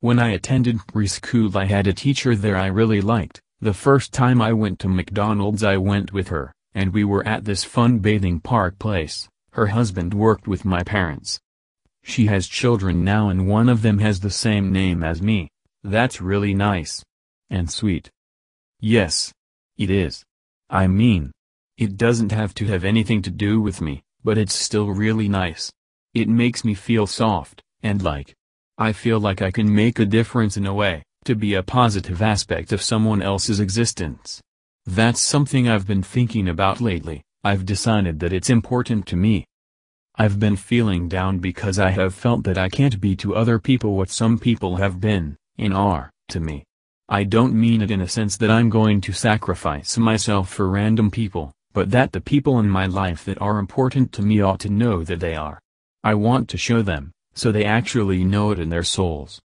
When I attended preschool I had a teacher there I really liked. The first time I went to McDonald's I went with her, and we were at this fun bathing park place. Her husband worked with my parents. She has children now and one of them has the same name as me. That's really nice. And sweet. Yes. It is. I mean. It doesn't have to have anything to do with me, but it's still really nice. It makes me feel soft, and like. I feel like I can make a difference in a way, to be a positive aspect of someone else's existence. That's something I've been thinking about lately, I've decided that it's important to me. I've been feeling down because I have felt that I can't be to other people what some people have been, and are, to me. I don't mean it in a sense that I'm going to sacrifice myself for random people, but that the people in my life that are important to me ought to know that they are. I want to show them, so they actually know it in their souls.